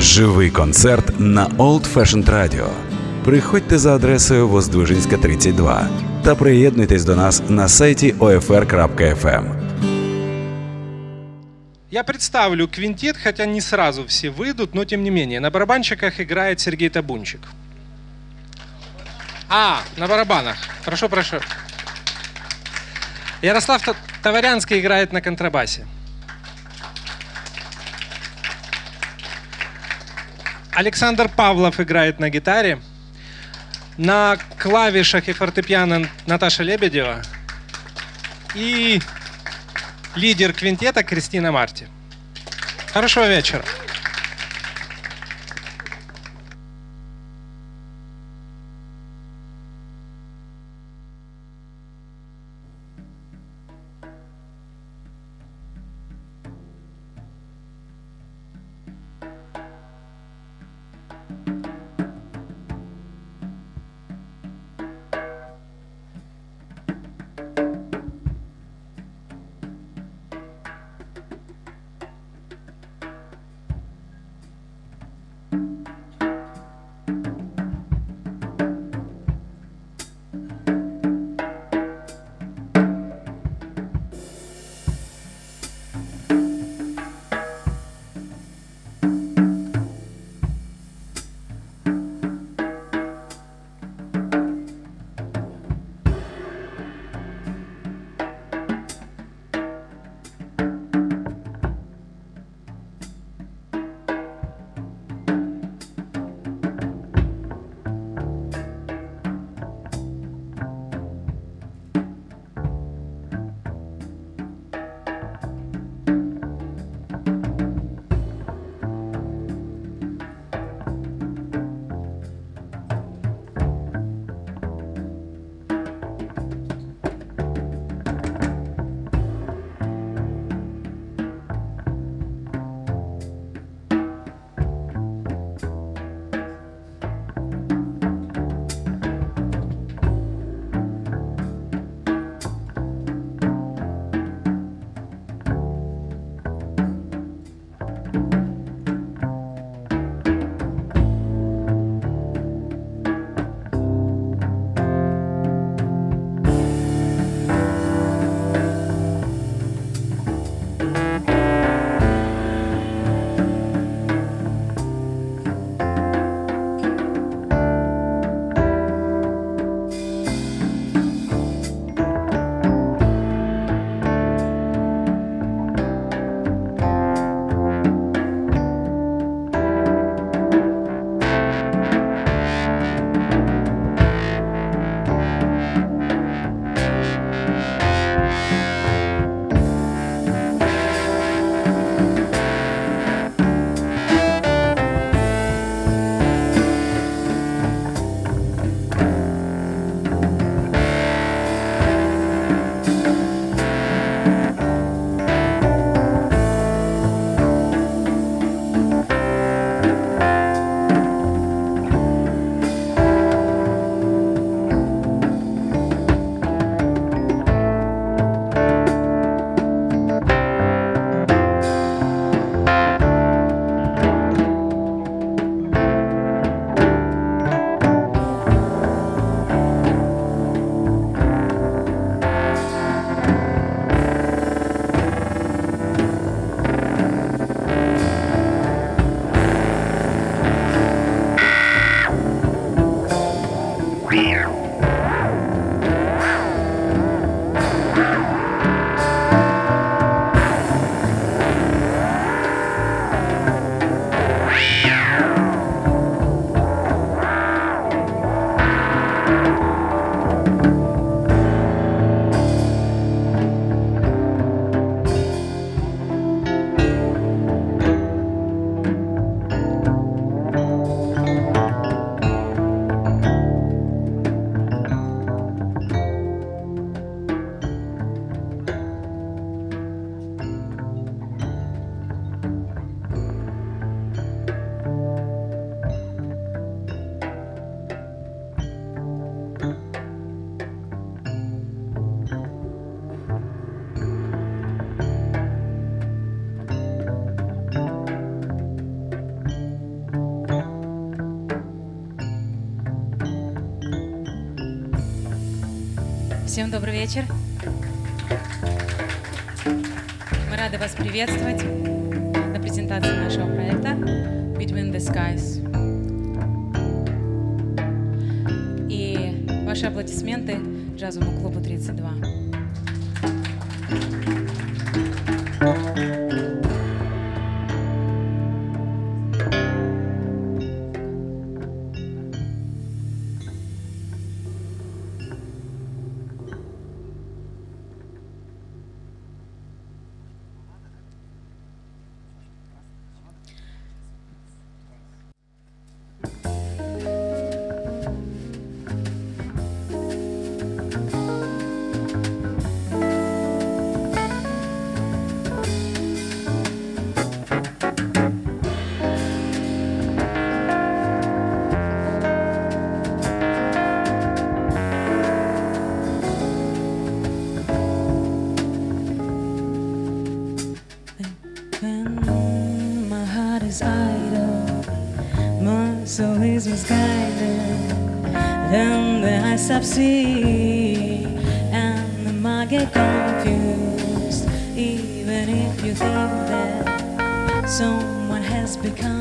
Живий концерт на Old Fashioned Radio. Приходьте за адресою Воздвижинська, 32 та приєднуйтесь до нас на сайті OFR.FM. Я представлю квинтет, хотя не сразу все выйдут, но тем не менее. На барабанщиках играет Сергей Табунчик. А, на барабанах. Прошу, прошу. Ярослав Товарянский играет на контрабасе. Александр Павлов играет на гитаре. На клавишах и фортепиано Наташа Лебедева. И лидер квинтета Кристина Марти. Хорошего вечера. Всем добрый вечер. Мы рады вас приветствовать на презентации нашего проекта Between the Skies. И ваши аплодисменты джазовому клубу 32. And the mind get confused. Even if you think that someone has become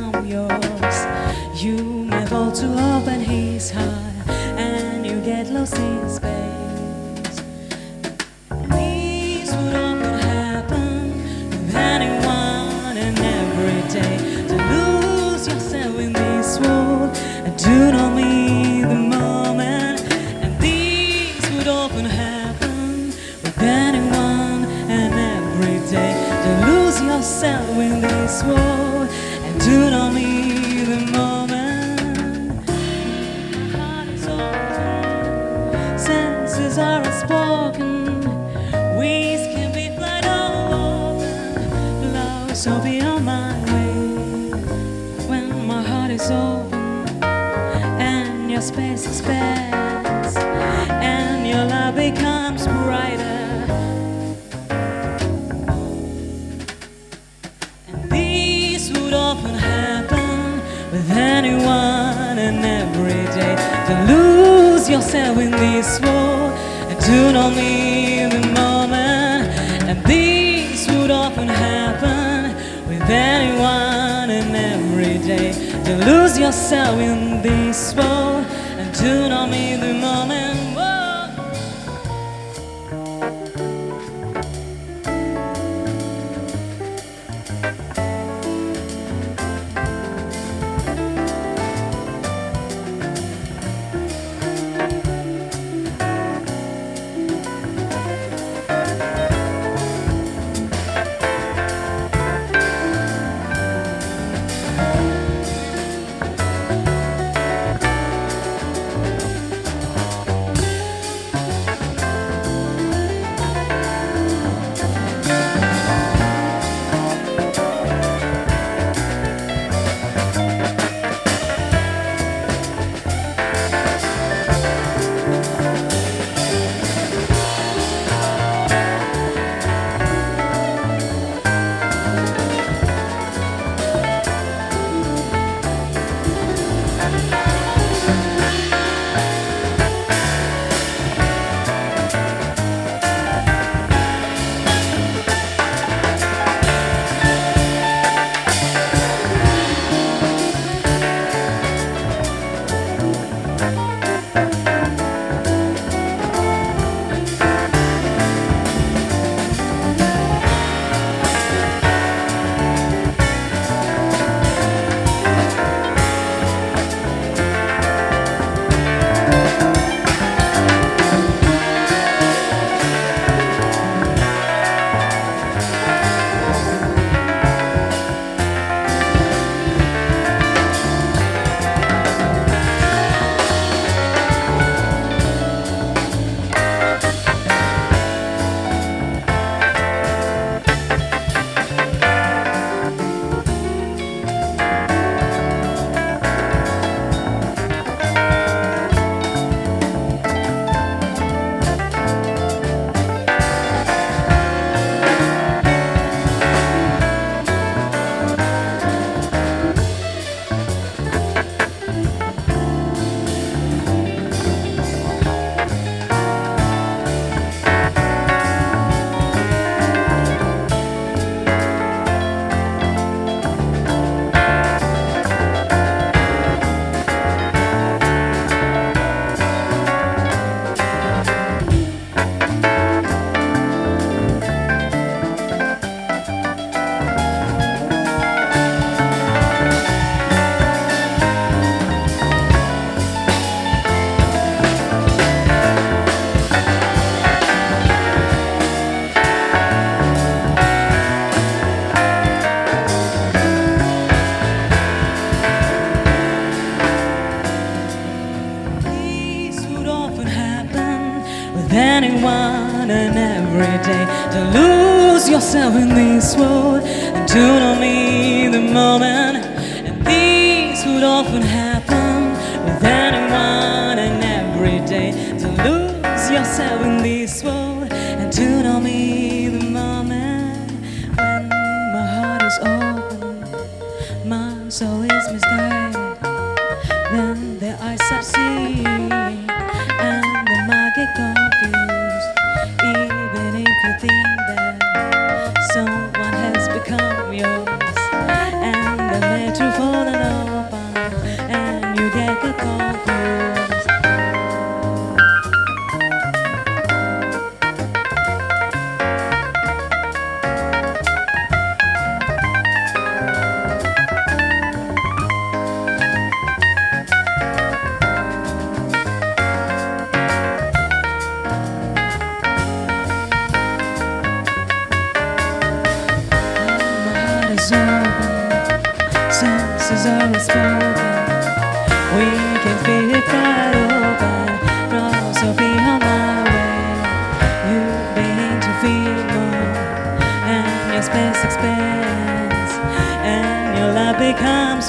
expands and your love becomes brighter. And this would often happen with anyone and every day. To lose yourself in this world and do not mean the moment. And this would often happen with anyone and every day. To lose yourself in this world do not mean the moment.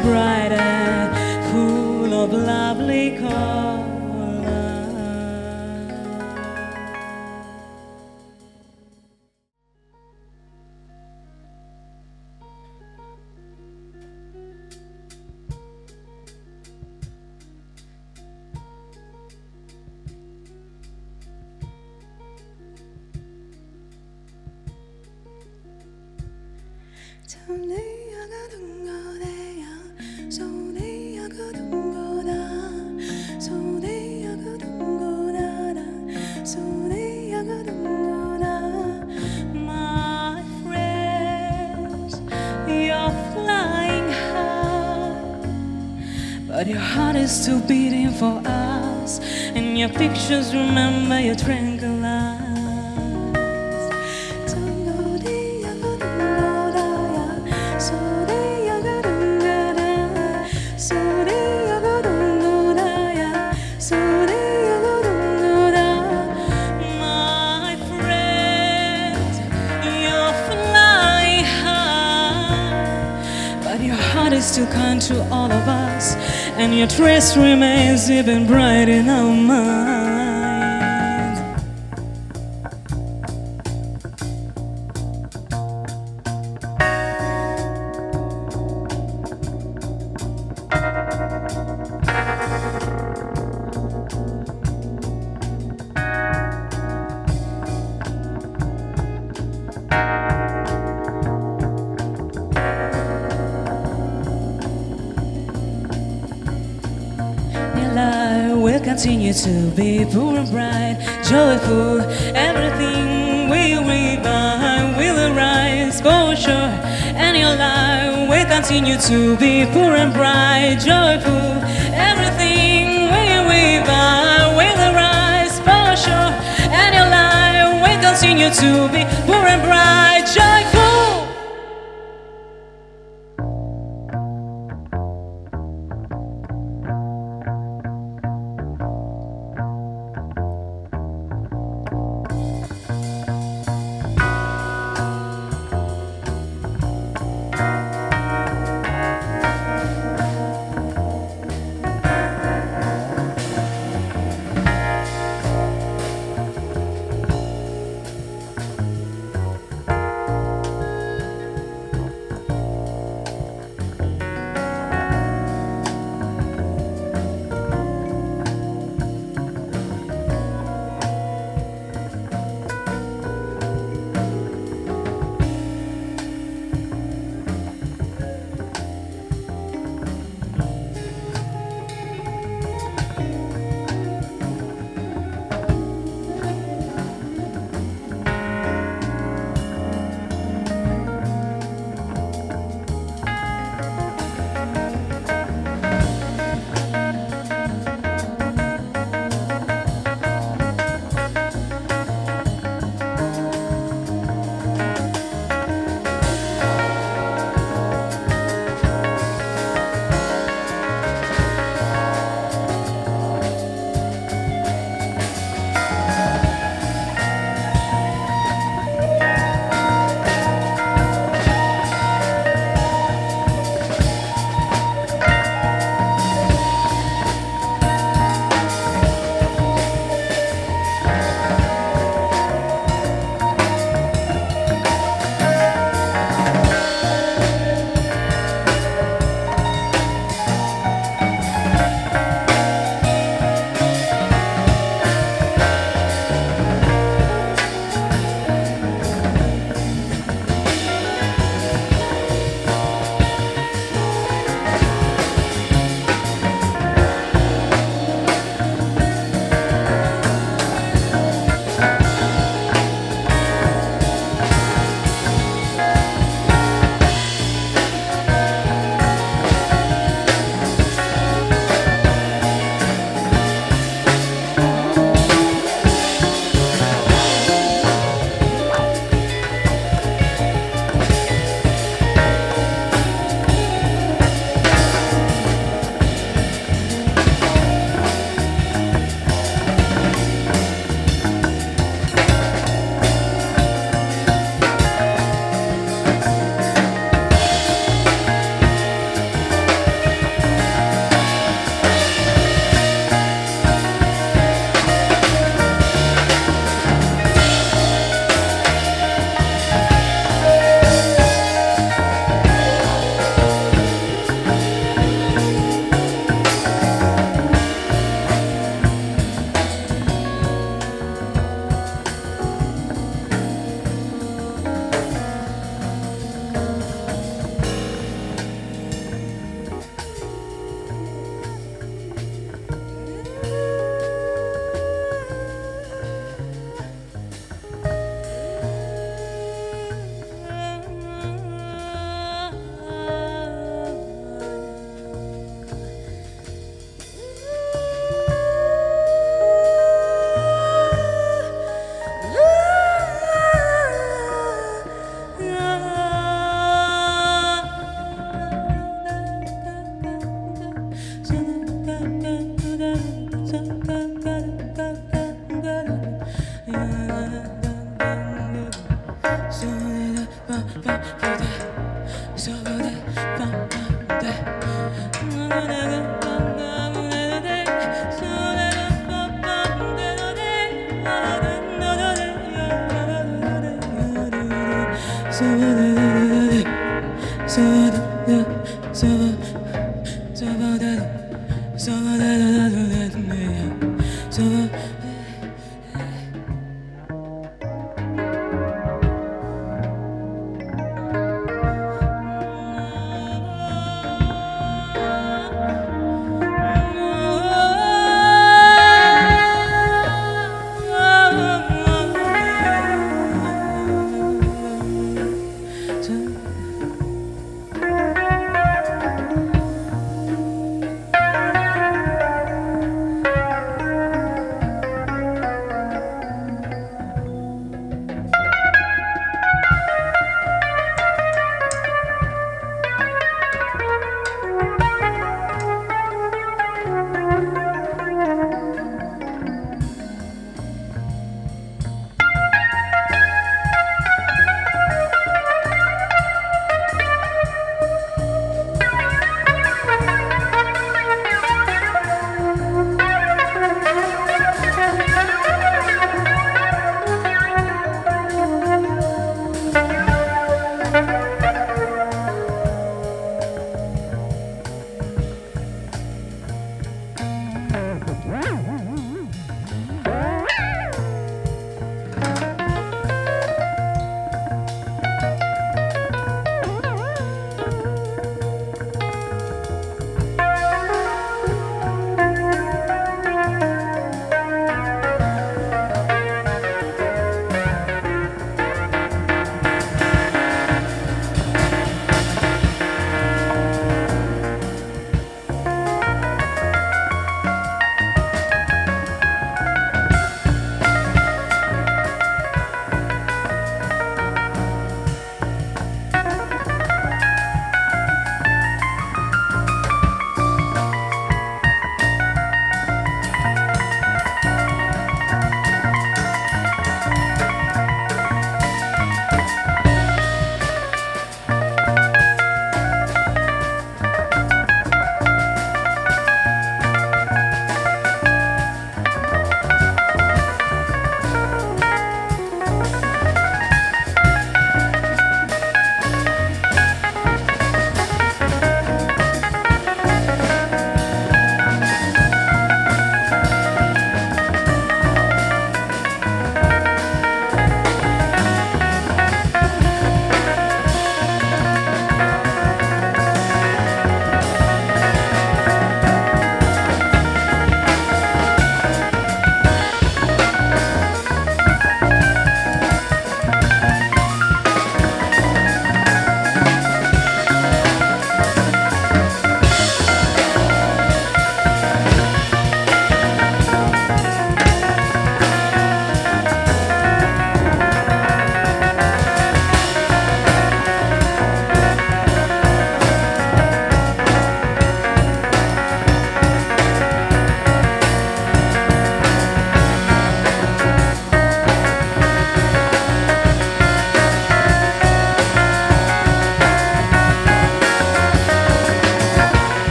brighter, full of lovely colors. to be pure and bright, joyful, everything we will be will arise for sure, and your life will continue to be.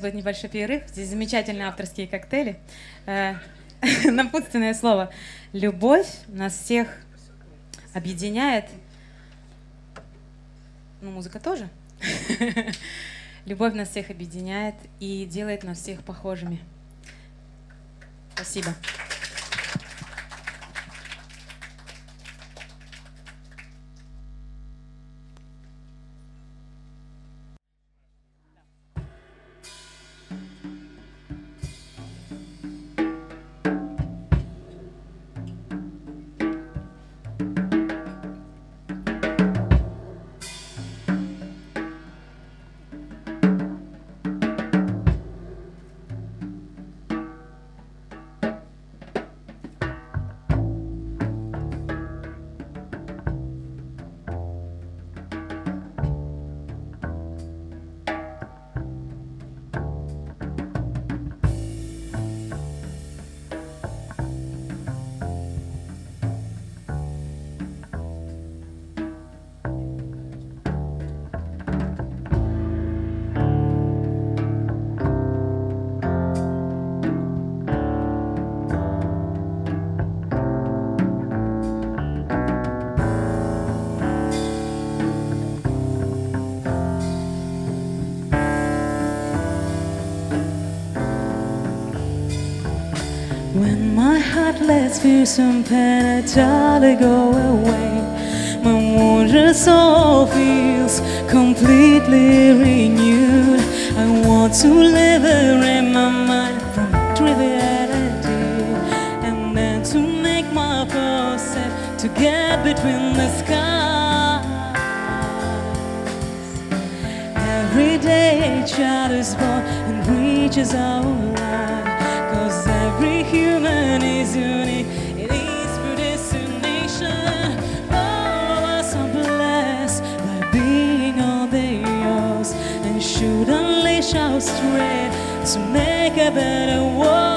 будет небольшой перерыв. Здесь замечательные авторские коктейли. Э, напутственное слово. Любовь нас всех объединяет. Ну, музыка тоже. Любовь нас всех объединяет и делает нас всех похожими. Спасибо. Lets pain entirely go away, my wondrous soul feels completely renewed. I want to liberate my mind from triviality and then to make my step to get between the skies. Every day a child is born and reaches our life. Every human is unique. All of us are blessed by being yours and should unleash our strength to make a better world.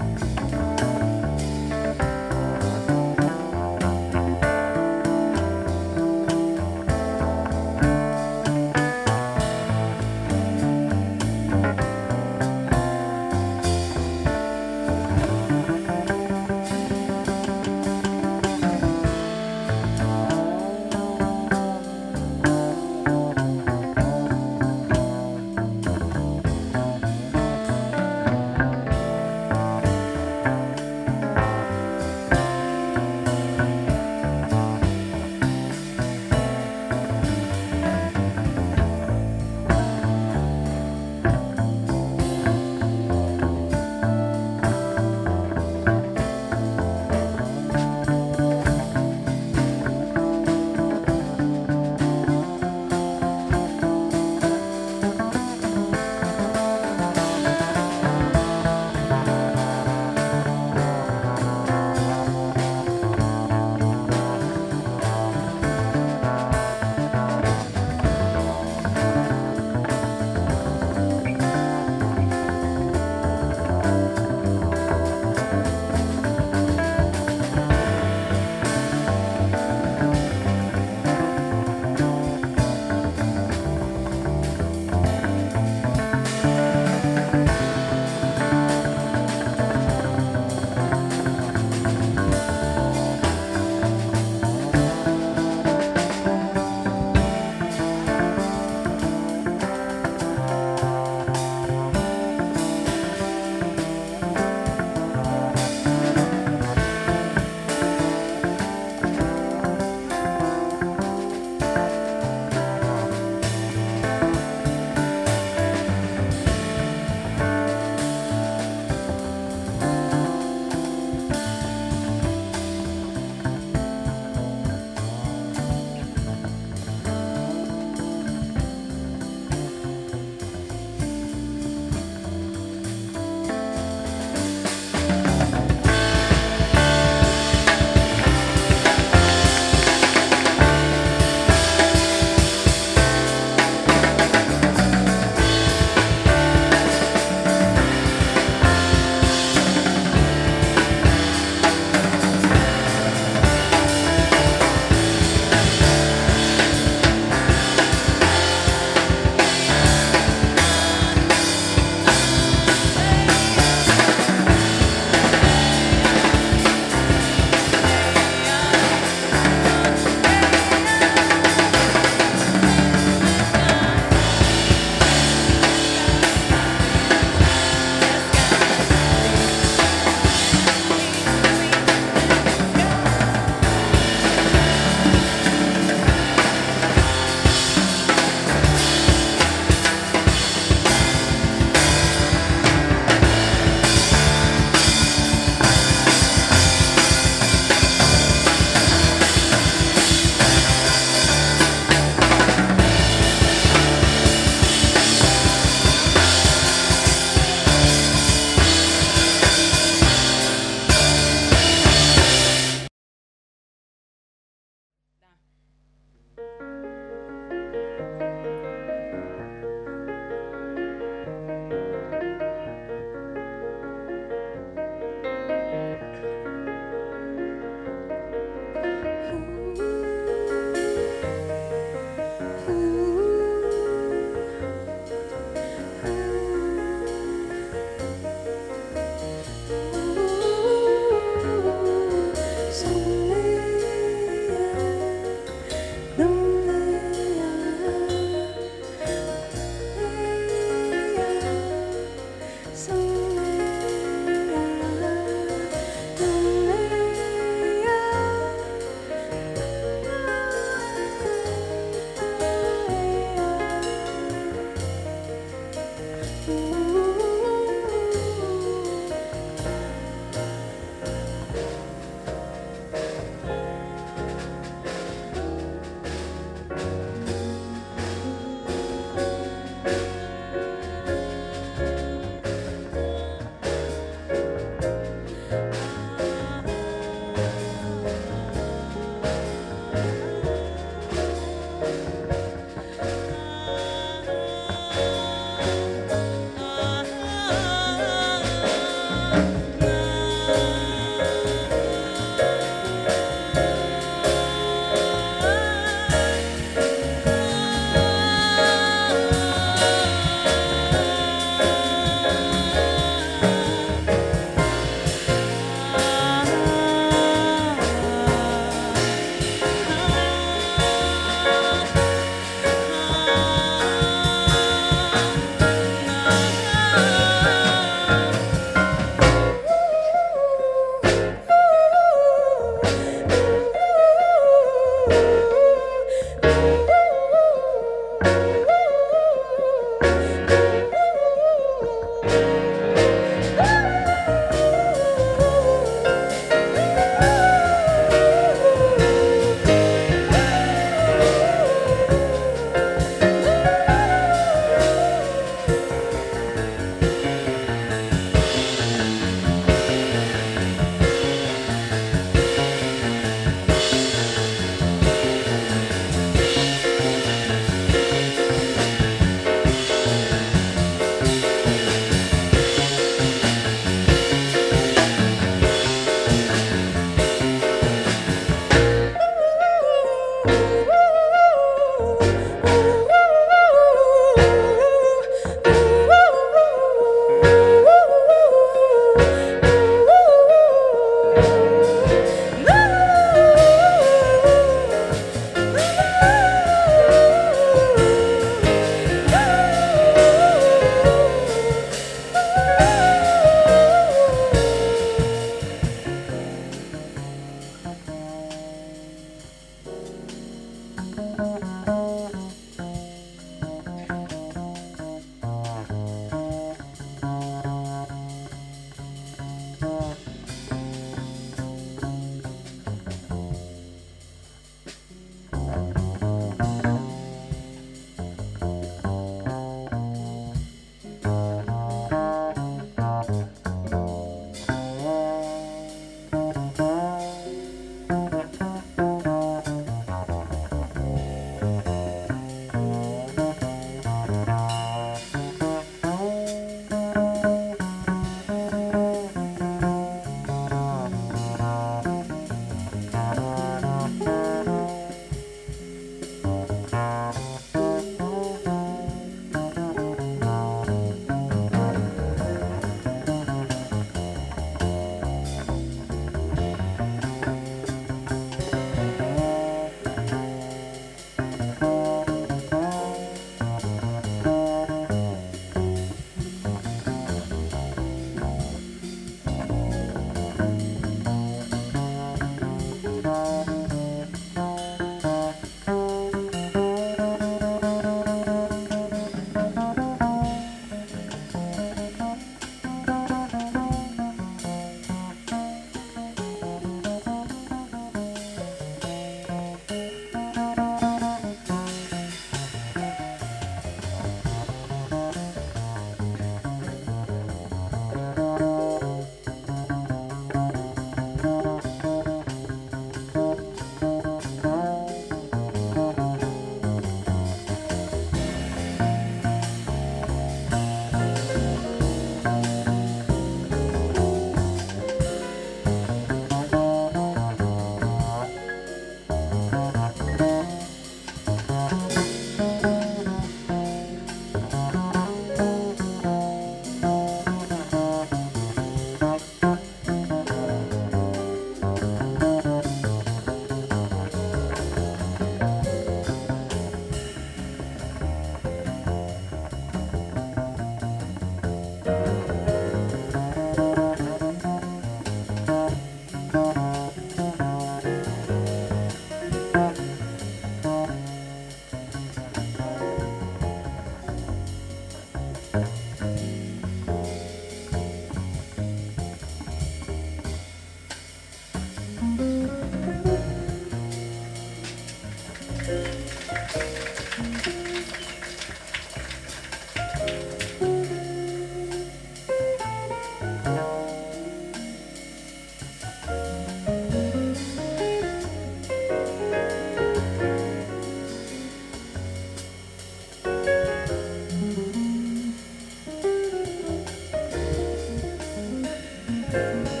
Bye.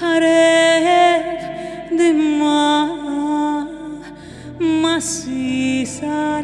haré de más, maciza.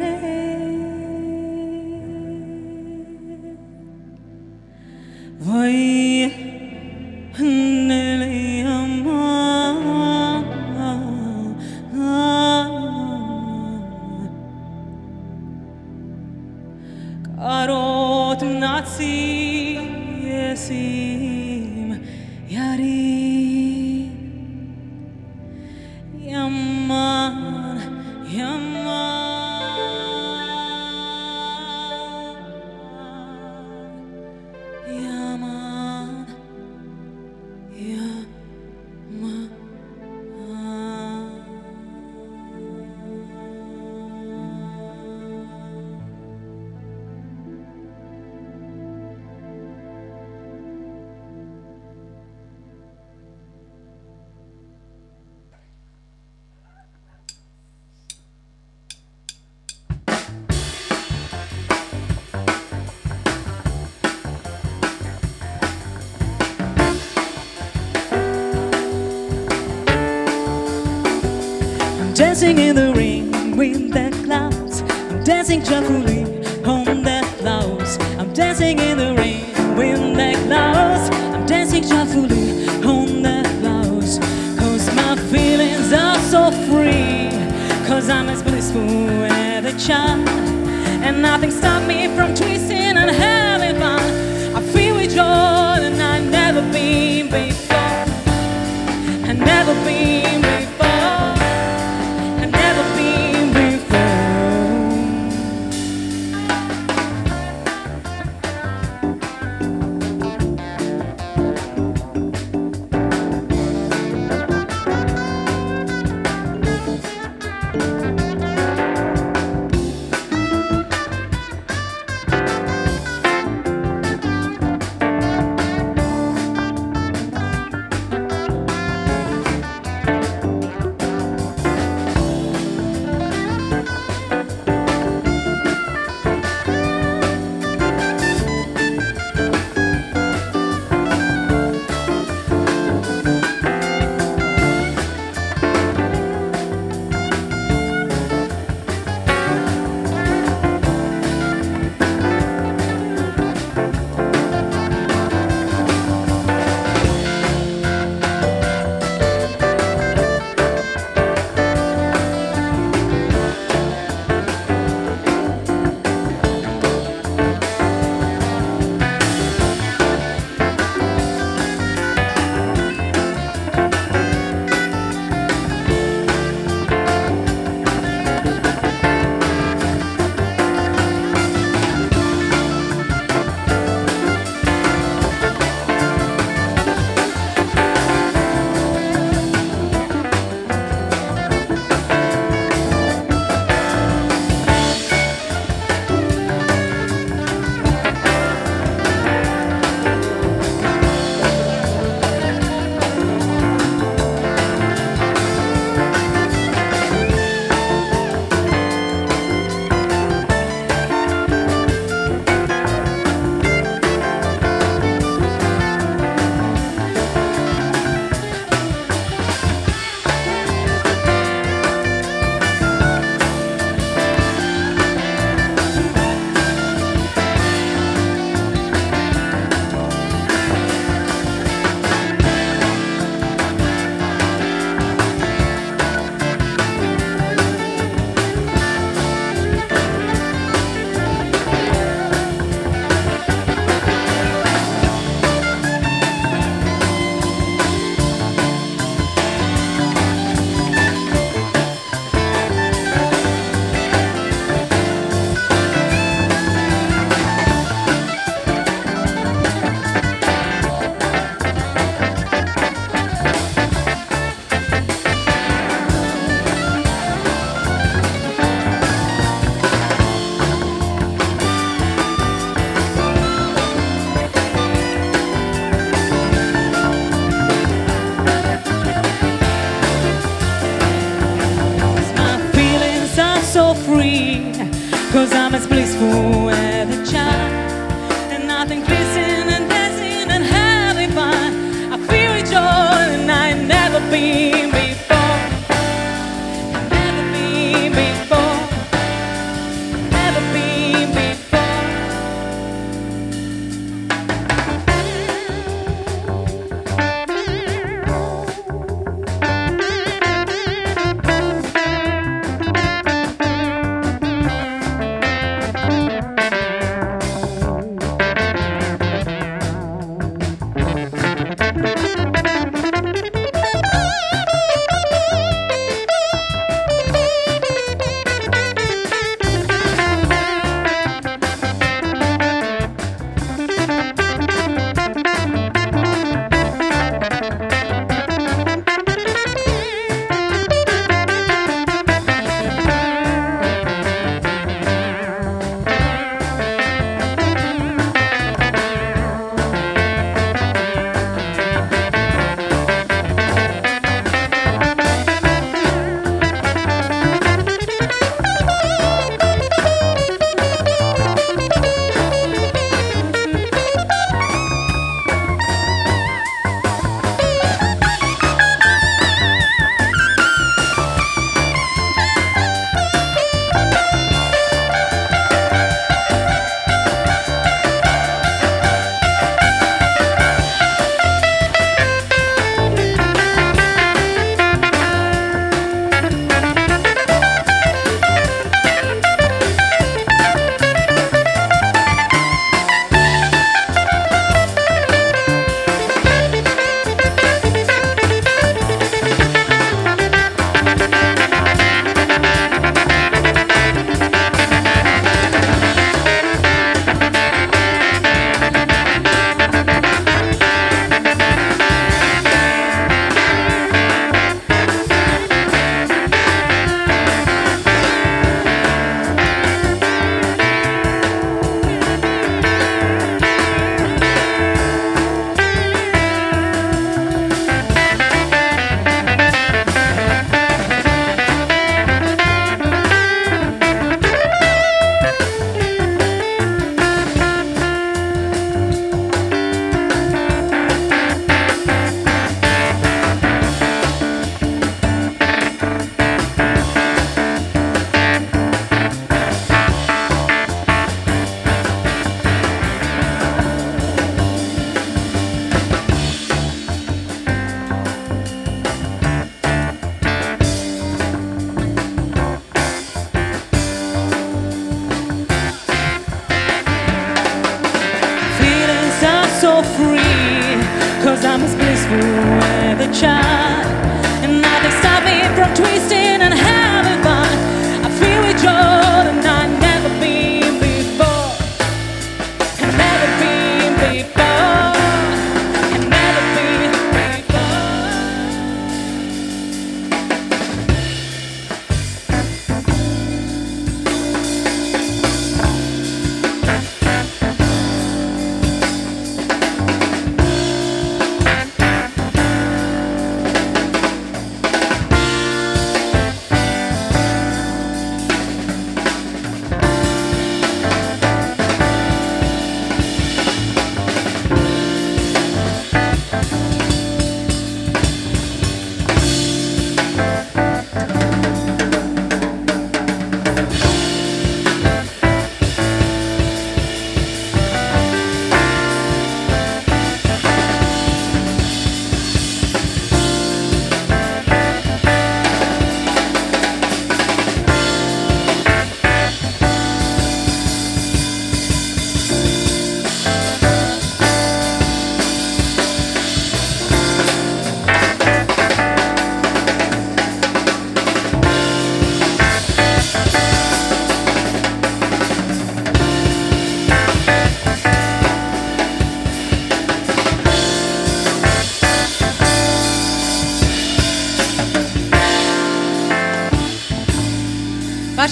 Cause I'm as blissful as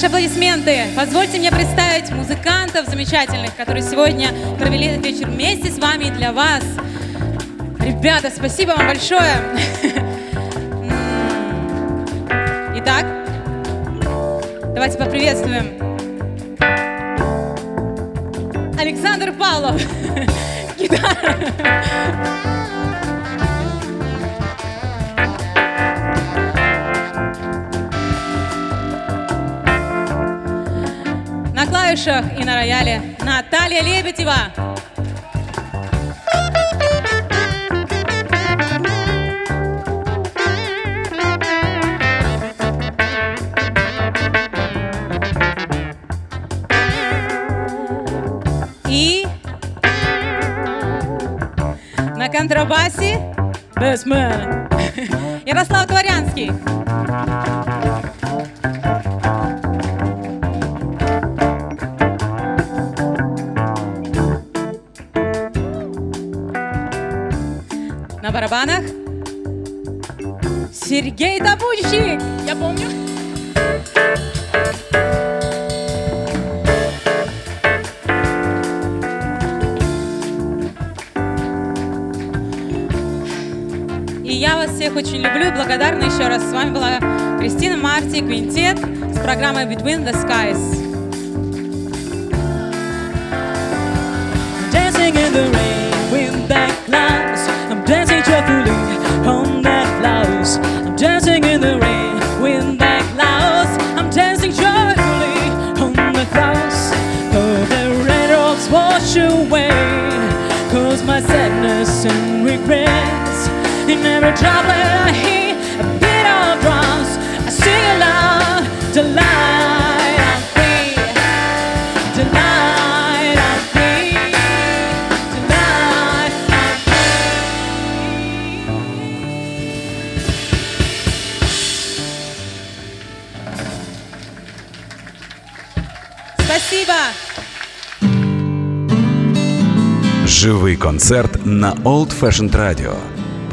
Ваши аплодисменты. Позвольте мне представить музыкантов замечательных, которые сегодня провели этот вечер вместе с вами и для вас. Ребята, спасибо вам большое. Итак, давайте поприветствуем Александр Павлов. Гитара. Клавишах и на рояле Наталья Лебедева. И на контрабасе Бэсмен Ярослав Дворянский. Барабанах Сергей Табунщик. Я помню. И я вас всех очень люблю и благодарна еще раз. С вами была Кристина Марти, Квинтет с программой Between the Skies. Every drop that I hear a beat of drums, I sing aloud, delight I'm free. Tonight I'm free. Tonight I'm free. Спасибо. Живий концерт на Old Fashioned Radio.